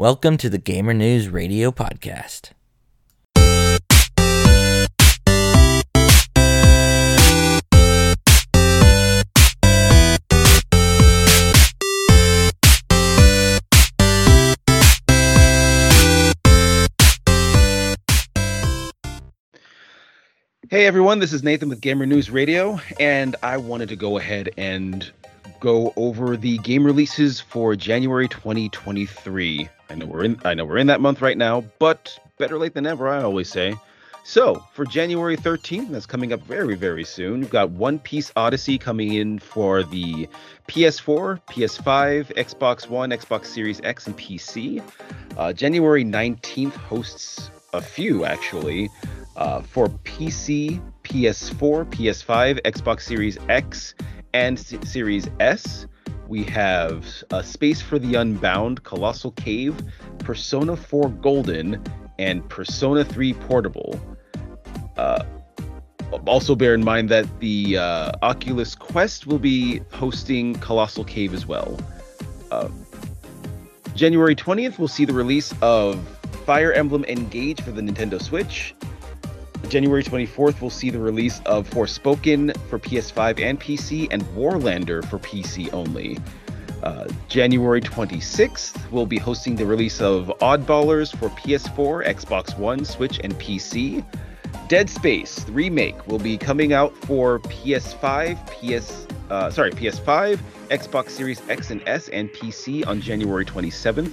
Welcome to the Gamer News Radio Podcast. Hey everyone, this is Nathan with Gamer News Radio, and I wanted to go ahead and go over the game releases for January 2023. I know we're in I know we're in that month right now, but better late than never, I always say. So, for January 13th, that's coming up very, very soon, we've got One Piece Odyssey coming in for the PS4, PS5, Xbox One, Xbox Series X, and PC. Uh, January 19th hosts a few, actually. Uh, for PC, PS4, PS5, Xbox Series X, and Series S, we have uh, Space for the Unbound, Colossal Cave, Persona 4 Golden, and Persona 3 Portable. Uh, also, bear in mind that the uh, Oculus Quest will be hosting Colossal Cave as well. Uh, January 20th, we'll see the release of Fire Emblem Engage for the Nintendo Switch. January 24th, we'll see the release of Forspoken for PS5 and PC, and Warlander for PC only. Uh, January 26th, we'll be hosting the release of Oddballers for PS4, Xbox One, Switch, and PC. Dead Space the remake will be coming out for PS5, PS uh, sorry PS5, Xbox Series X and S, and PC on January 27th.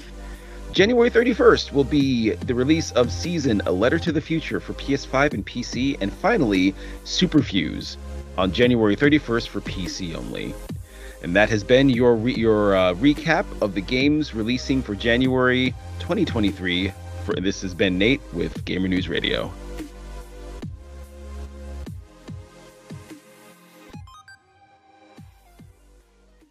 January 31st will be the release of Season A Letter to the Future for PS5 and PC, and finally, Superfuse on January 31st for PC only. And that has been your re- your uh, recap of the games releasing for January 2023. For this has been Nate with Gamer News Radio.